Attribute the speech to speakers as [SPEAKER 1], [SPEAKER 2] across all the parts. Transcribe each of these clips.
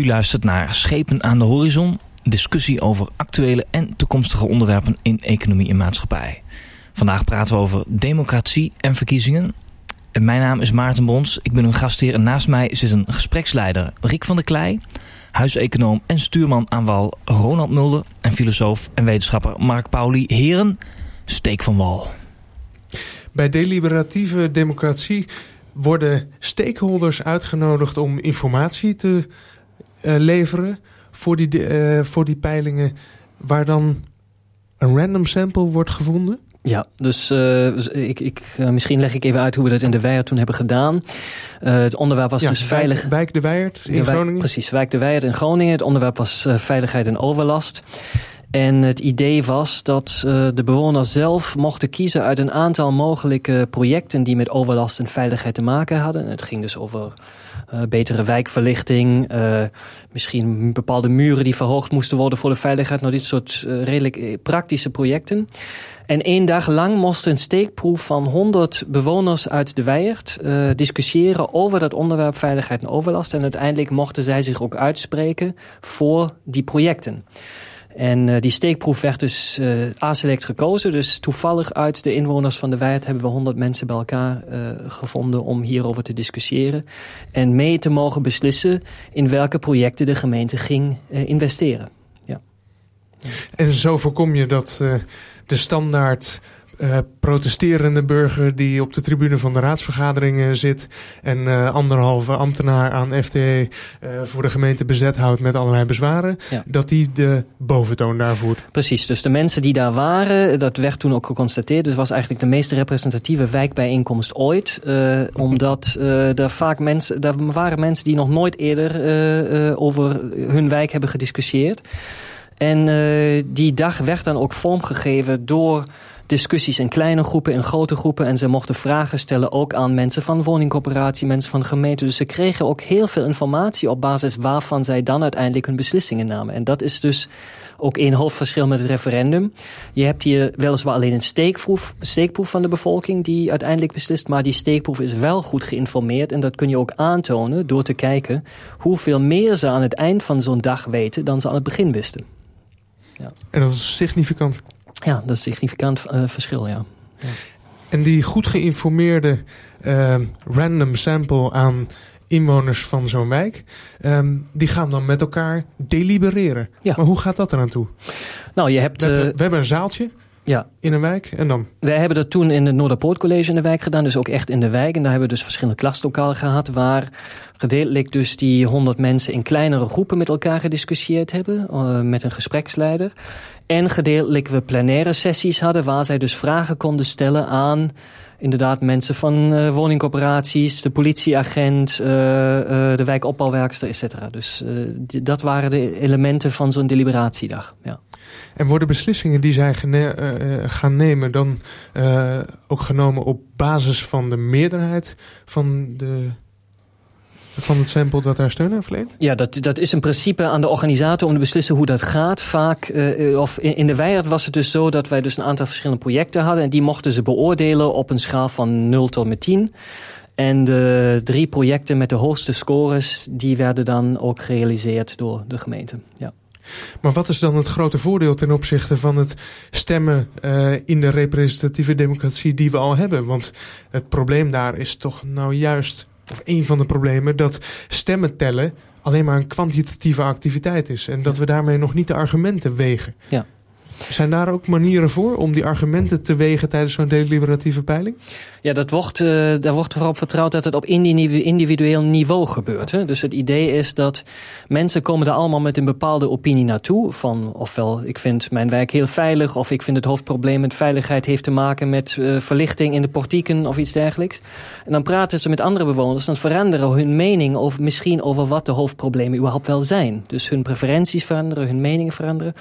[SPEAKER 1] U luistert naar Schepen aan de Horizon, discussie over actuele en toekomstige onderwerpen in economie en maatschappij. Vandaag praten we over democratie en verkiezingen. Mijn naam is Maarten Brons, ik ben uw gastheer en naast mij zit een gespreksleider Rick van der Klei, huiseconoom en stuurman aan wal Ronald Mulder en filosoof en wetenschapper Mark Pauli. Heren, steek van wal.
[SPEAKER 2] Bij deliberatieve democratie worden stakeholders uitgenodigd om informatie te leveren voor die, uh, voor die peilingen waar dan een random sample wordt gevonden?
[SPEAKER 3] Ja, dus uh, ik, ik, uh, misschien leg ik even uit hoe we dat in de Weijert toen hebben gedaan. Uh, het onderwerp was
[SPEAKER 2] ja,
[SPEAKER 3] dus veilig...
[SPEAKER 2] Wijk de Weijert in de Groningen? Wijk,
[SPEAKER 3] precies, Wijk de Weijert in Groningen. Het onderwerp was veiligheid en overlast. En het idee was dat uh, de bewoners zelf mochten kiezen uit een aantal mogelijke projecten die met overlast en veiligheid te maken hadden. Het ging dus over uh, betere wijkverlichting, uh, misschien bepaalde muren die verhoogd moesten worden voor de veiligheid. Nou, dit soort redelijk praktische projecten. En één dag lang moest een steekproef van 100 bewoners uit de Weijert uh, discussiëren over dat onderwerp veiligheid en overlast. En uiteindelijk mochten zij zich ook uitspreken voor die projecten. En uh, die steekproef werd dus uh, aselect gekozen. Dus toevallig uit de inwoners van de Weijert hebben we 100 mensen bij elkaar uh, gevonden om hierover te discussiëren. En mee te mogen beslissen in welke projecten de gemeente ging investeren. Ja.
[SPEAKER 2] En zo voorkom je dat de standaard uh, protesterende burger die op de tribune van de raadsvergaderingen zit en uh, anderhalve ambtenaar aan FTE voor de gemeente bezet houdt met allerlei bezwaren, ja. dat die de boventoon daar voert.
[SPEAKER 3] Precies, dus de mensen die daar waren, dat werd toen ook geconstateerd, dus was eigenlijk de meest representatieve wijkbijeenkomst ooit, omdat er vaak mensen, daar waren mensen die nog nooit eerder over hun wijk hebben gediscussieerd. En uh, die dag werd dan ook vormgegeven door discussies in kleine groepen, in grote groepen. En ze mochten vragen stellen ook aan mensen van woningcoöperatie, mensen van gemeente. Dus ze kregen ook heel veel informatie op basis waarvan zij dan uiteindelijk hun beslissingen namen. En dat is dus ook één hoofdverschil met het referendum. Je hebt hier weliswaar alleen een steekproef, steekproef van de bevolking die uiteindelijk beslist. Maar die steekproef is wel goed geïnformeerd. En dat kun je ook aantonen door te kijken hoeveel meer ze aan het eind van zo'n dag weten dan ze aan het begin wisten.
[SPEAKER 2] Ja. En dat is significant.
[SPEAKER 3] Ja, dat is een significant uh, verschil, ja. ja.
[SPEAKER 2] En die goed geïnformeerde uh, random sample aan inwoners van zo'n wijk, um, die gaan dan met elkaar delibereren. Ja. Maar hoe gaat dat eraan toe?
[SPEAKER 3] Nou, je hebt,
[SPEAKER 2] we, hebben, we hebben een zaaltje. Ja. In een wijk en dan?
[SPEAKER 3] Wij hebben dat toen in het Noorderpoortcollege in de wijk gedaan. Dus ook echt in de wijk. En daar hebben we dus verschillende klaslokalen gehad. Waar gedeeltelijk dus die honderd mensen in kleinere groepen met elkaar gediscussieerd hebben. Uh, met een gespreksleider. En gedeeltelijk we plenaire sessies hadden. Waar zij dus vragen konden stellen aan inderdaad mensen van uh, woningcorporaties, de politieagent, uh, uh, de wijkopbouwwerkster, et cetera. Dus dat waren de elementen van zo'n deliberatiedag. Ja.
[SPEAKER 2] En worden beslissingen die zij gaan nemen dan ook genomen op basis van de meerderheid van de van het sample dat daar steun aan verleent?
[SPEAKER 3] Ja, dat, dat is in principe aan de organisator om te beslissen hoe dat gaat. Vaak, of in, in de Weijert was het dus zo dat wij dus een aantal verschillende projecten hadden. En die mochten ze beoordelen op een schaal van 0 tot met 10. En de drie projecten met de hoogste scores, die werden dan ook gerealiseerd door de gemeente. Ja.
[SPEAKER 2] Maar wat is dan het grote voordeel ten opzichte van het stemmen uh, in de representatieve democratie die we al hebben? Want het probleem daar is toch nou juist of een van de problemen, dat stemmen tellen alleen maar een kwantitatieve activiteit is. En dat we daarmee nog niet de argumenten wegen. Ja. Zijn daar ook manieren voor om die argumenten te wegen tijdens zo'n deliberatieve peiling?
[SPEAKER 3] Ja, dat wordt, uh, daar wordt vooral vertrouwd dat het op individueel niveau gebeurt. Hè? Dus het idee is dat mensen komen er allemaal met een bepaalde opinie naartoe. Van ofwel, ik vind mijn wijk heel veilig... of ik vind het hoofdprobleem met veiligheid heeft te maken met uh, verlichting in de portieken of iets dergelijks. En dan praten ze met andere bewoners, dan veranderen hun mening over, misschien over wat de hoofdproblemen überhaupt wel zijn. Dus hun preferenties veranderen, hun meningen veranderen.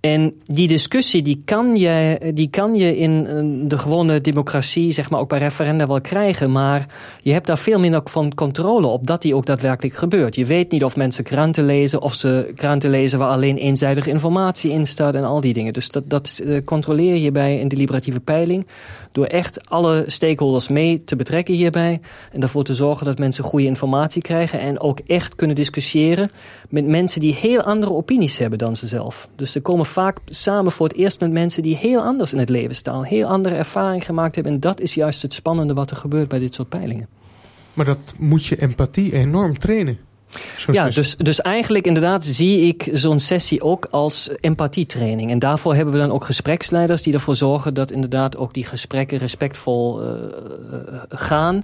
[SPEAKER 3] En die discussie die kan, je, die kan je in de gewone democratie, zeg maar ook bij referenda wel krijgen. Maar je hebt daar veel minder van controle op dat die ook daadwerkelijk gebeurt. Je weet niet of mensen kranten lezen, of ze kranten lezen waar alleen eenzijdige informatie in staat en al die dingen. Dus dat, dat eh, controleer je bij een deliberatieve peiling door echt alle stakeholders mee te betrekken hierbij. En ervoor te zorgen dat mensen goede informatie krijgen en ook echt kunnen discussiëren met mensen die heel andere opinies hebben dan ze zelf. Dus ze komen vaak samen voor het eerst met mensen die heel anders in het leven staan, heel andere ervaring gemaakt hebben. En dat is juist het spannende wat er gebeurt bij dit soort peilingen.
[SPEAKER 2] Maar dat moet je empathie enorm trainen.
[SPEAKER 3] Ja, dus, dus eigenlijk inderdaad zie ik zo'n sessie ook als empathietraining. En daarvoor hebben we dan ook gespreksleiders die ervoor zorgen dat inderdaad ook die gesprekken respectvol uh, gaan.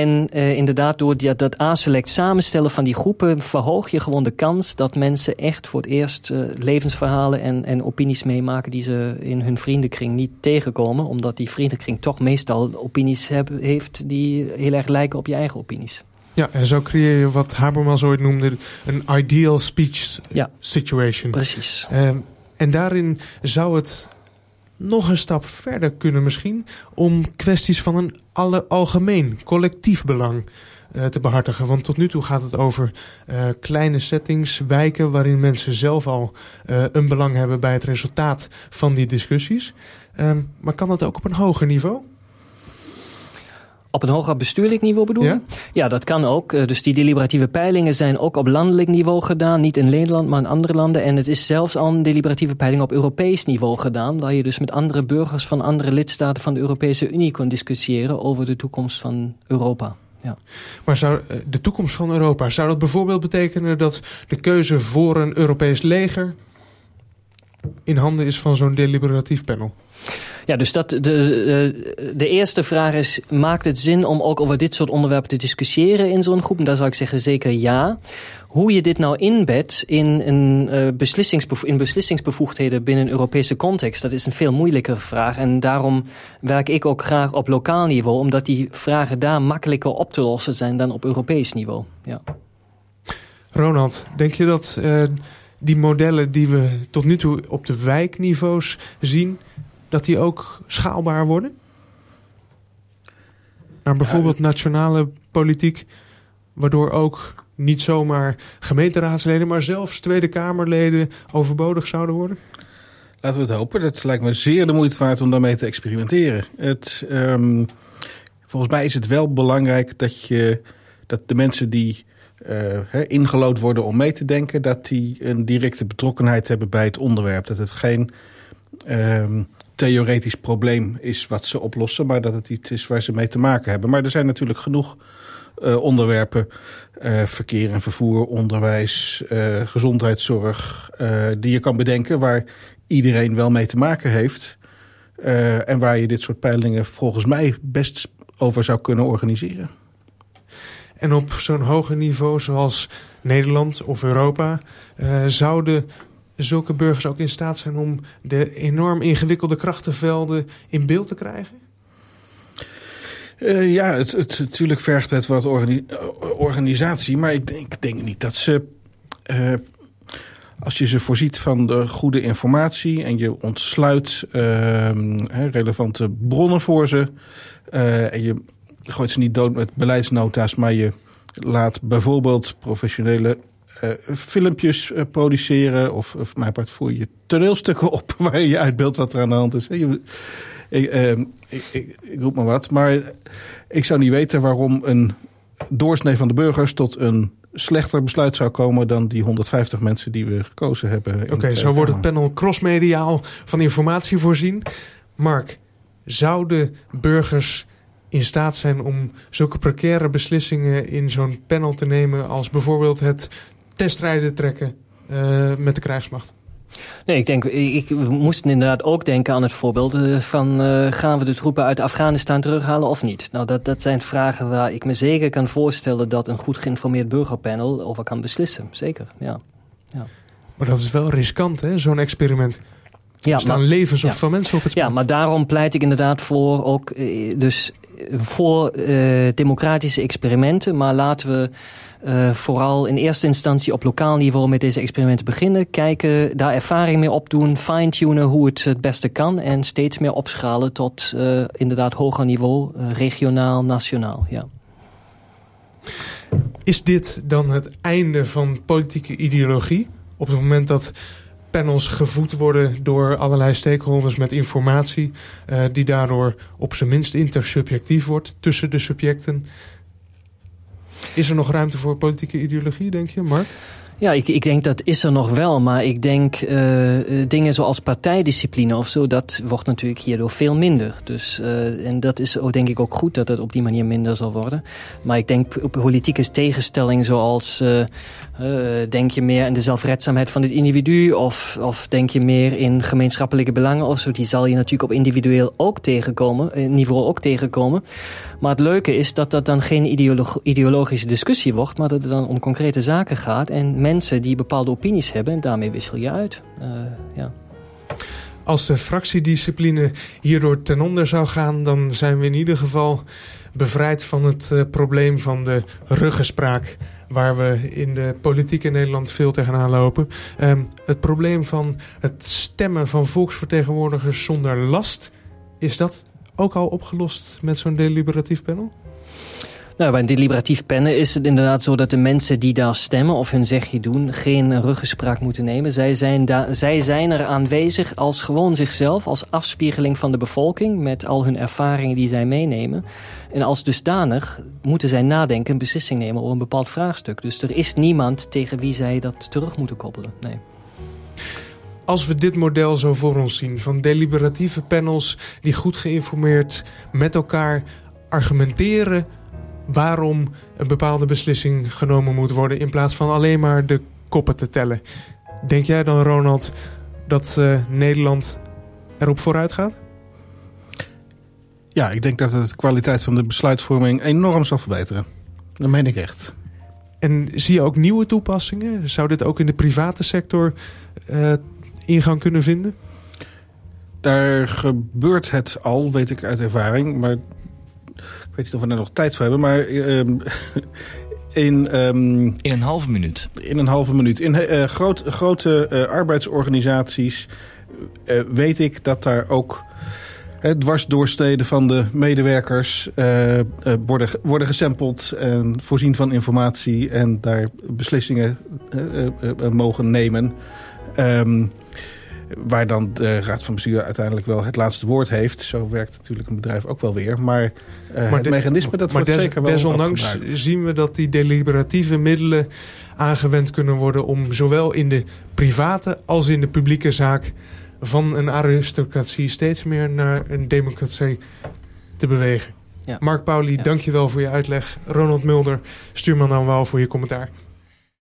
[SPEAKER 3] En uh, inderdaad, door die, dat A-select samenstellen van die groepen, verhoog je gewoon de kans dat mensen echt voor het eerst uh, levensverhalen en, en opinies meemaken die ze in hun vriendenkring niet tegenkomen. Omdat die vriendenkring toch meestal opinies heb, heeft die heel erg lijken op je eigen opinies.
[SPEAKER 2] Ja, en zo creëer je wat Habermas ooit noemde een ideal speech
[SPEAKER 3] ja,
[SPEAKER 2] situation.
[SPEAKER 3] Precies.
[SPEAKER 2] Um, en daarin zou het nog een stap verder kunnen misschien om kwesties van een alle algemeen collectief belang uh, te behartigen. Want tot nu toe gaat het over uh, kleine settings, wijken waarin mensen zelf al uh, een belang hebben bij het resultaat van die discussies. Um, maar kan dat ook op een hoger niveau?
[SPEAKER 3] Op een hoger bestuurlijk niveau bedoel je?
[SPEAKER 2] Ja?
[SPEAKER 3] ja, dat kan ook. Dus die deliberatieve peilingen zijn ook op landelijk niveau gedaan. Niet in Nederland, maar in andere landen. En het is zelfs al een deliberatieve peiling op Europees niveau gedaan. Waar je dus met andere burgers van andere lidstaten van de Europese Unie kon discussiëren over de toekomst van Europa. Ja.
[SPEAKER 2] Maar zou de toekomst van Europa, zou dat bijvoorbeeld betekenen dat de keuze voor een Europees leger in handen is van zo'n deliberatief panel?
[SPEAKER 3] Ja, dus dat, de, de, de, eerste vraag is: maakt het zin om ook over dit soort onderwerpen te discussiëren in zo'n groep? En daar zou ik zeggen zeker ja. Hoe je dit nou inbedt in, een, uh, beslissingsbevo in beslissingsbevoegdheden binnen een Europese context, dat is een veel moeilijkere vraag. En daarom werk ik ook graag op lokaal niveau, omdat die vragen daar makkelijker op te lossen zijn dan op Europees niveau. Ja.
[SPEAKER 2] Ronald, denk je dat uh, die modellen die we tot nu toe op de wijkniveaus zien, dat die ook schaalbaar worden? Naar bijvoorbeeld nationale politiek, waardoor ook niet zomaar gemeenteraadsleden, maar zelfs Tweede Kamerleden overbodig zouden worden?
[SPEAKER 4] Laten we het hopen. Dat lijkt me zeer de moeite waard om daarmee te experimenteren. Het, um, volgens mij is het wel belangrijk dat, je, dat de mensen die uh, ingelood worden om mee te denken, dat die een directe betrokkenheid hebben bij het onderwerp. Dat het geen um, theoretisch probleem is wat ze oplossen, maar dat het iets is waar ze mee te maken hebben. Maar er zijn natuurlijk genoeg uh, onderwerpen, uh, verkeer en vervoer, onderwijs, uh, gezondheidszorg, die je kan bedenken waar iedereen wel mee te maken heeft. en waar je dit soort peilingen volgens mij best over zou kunnen organiseren.
[SPEAKER 2] En op zo'n hoger niveau zoals Nederland of Europa zouden zulke burgers ook in staat zijn om de enorm ingewikkelde krachtenvelden in beeld te krijgen?
[SPEAKER 4] Uh, ja, het, het, natuurlijk vergt het wat organi organisatie, maar ik denk, ik denk, niet dat ze. Uh, als je ze voorziet van de goede informatie en je ontsluit uh, relevante bronnen voor ze. uh, en je gooit ze niet dood met beleidsnota's, maar je laat bijvoorbeeld professionele filmpjes uh, produceren. Of, of mijn part voer je toneelstukken op waar je uitbeeldt wat er aan de hand is. Je, ik, uh, ik, ik, ik, roep maar wat. Maar ik zou niet weten waarom een doorsnee van de burgers tot een slechter besluit zou komen dan die 150 mensen die we gekozen hebben.
[SPEAKER 2] Oké, okay, zo wordt het panel crossmediaal van informatie voorzien. Mark, zouden burgers in staat zijn om zulke precaire beslissingen in zo'n panel te nemen als bijvoorbeeld het testrijden trekken uh, met de krijgsmacht?
[SPEAKER 3] Nee, ik denk, ik moest inderdaad ook denken aan het voorbeeld eh, van uh, gaan we de troepen uit Afghanistan terughalen of niet? Nou, dat, dat zijn vragen waar ik me zeker kan voorstellen dat een goed geïnformeerd burgerpanel over kan beslissen. Zeker, ja. ja.
[SPEAKER 2] Maar dat is wel riskant, hè, zo'n experiment. Ja, er staan maar, levens ja. van mensen op het spel.
[SPEAKER 3] Ja, maar daarom pleit ik inderdaad voor ook dus voor uh, democratische experimenten, maar laten we uh, vooral in eerste instantie op lokaal niveau met deze experimenten beginnen. Kijken, daar ervaring mee opdoen, fine-tunen hoe het het beste kan. En steeds meer opschalen tot uh, inderdaad hoger niveau, regionaal, nationaal. Ja.
[SPEAKER 2] Is dit dan het einde van politieke ideologie? Op het moment dat panels gevoed worden door allerlei stakeholders met informatie... Die daardoor op zijn minst intersubjectief wordt tussen de subjecten. Is er nog ruimte voor politieke ideologie, denk je, Mark?
[SPEAKER 3] Ja, ik, ik denk dat is er nog wel. Maar ik denk uh, dingen zoals partijdiscipline of zo, dat wordt natuurlijk hierdoor veel minder. Dus, uh, en dat is ook, denk ik ook goed dat het op die manier minder zal worden. Maar ik denk politieke tegenstelling zoals denk je meer in de zelfredzaamheid van het individu of, of denk je meer in gemeenschappelijke belangen of zo, die zal je natuurlijk op individueel ook tegenkomen, niveau ook tegenkomen. Maar het leuke is dat dat dan geen ideologische discussie wordt, maar dat het dan om concrete zaken gaat en mensen die bepaalde opinies hebben en daarmee wissel je uit. Uh, ja.
[SPEAKER 2] Als de fractiediscipline hierdoor ten onder zou gaan, dan zijn we in ieder geval bevrijd van het uh, probleem van de ruggenspraak waar we in de politiek in Nederland veel tegenaan lopen. Um, het probleem van het stemmen van volksvertegenwoordigers zonder last, is dat ook al opgelost met zo'n deliberatief panel?
[SPEAKER 3] Nou, bij een deliberatief pennen is het inderdaad zo dat de mensen die daar stemmen of hun zegje doen geen ruggespraak moeten nemen. Zij zijn, zij zijn er aanwezig als gewoon zichzelf, als afspiegeling van de bevolking met al hun ervaringen die zij meenemen. En als dusdanig moeten zij nadenken en beslissing nemen over een bepaald vraagstuk. Dus er is niemand tegen wie zij dat terug moeten koppelen. Nee.
[SPEAKER 2] Als we dit model zo voor ons zien, van deliberatieve panels die goed geïnformeerd met elkaar argumenteren waarom een bepaalde beslissing genomen moet worden... in plaats van alleen maar de koppen te tellen. Denk jij dan, Ronald, dat uh, Nederland erop vooruit gaat?
[SPEAKER 4] Ja, ik denk dat het de kwaliteit van de besluitvorming enorm zal verbeteren. Dat meen ik echt.
[SPEAKER 2] En zie je ook nieuwe toepassingen? Zou dit ook in de private sector uh, ingang kunnen vinden?
[SPEAKER 4] Daar gebeurt het al, weet ik uit ervaring. Maar ik weet niet of we er nog tijd voor hebben, maar... Uh, in, um,
[SPEAKER 1] in een halve minuut.
[SPEAKER 4] In een halve minuut. In uh, groot, grote uh, arbeidsorganisaties uh, weet ik dat daar ook dwarsdoorsneden van de medewerkers worden, worden gesampled en voorzien van informatie en daar beslissingen mogen nemen. Um, Waar dan de raad van bestuur uiteindelijk wel het laatste woord heeft. Zo werkt natuurlijk een bedrijf ook wel weer. Maar, uh, het mechanisme dat wordt zeker wel
[SPEAKER 2] desondanks zien we dat die deliberatieve middelen aangewend kunnen worden... om zowel in de private als in de publieke zaak... van een aristocratie steeds meer naar een democratie te bewegen. Ja. Mark Pauli, ja. dankjewel voor je uitleg. Ronald Mulder, stuurman dan wel voor je commentaar.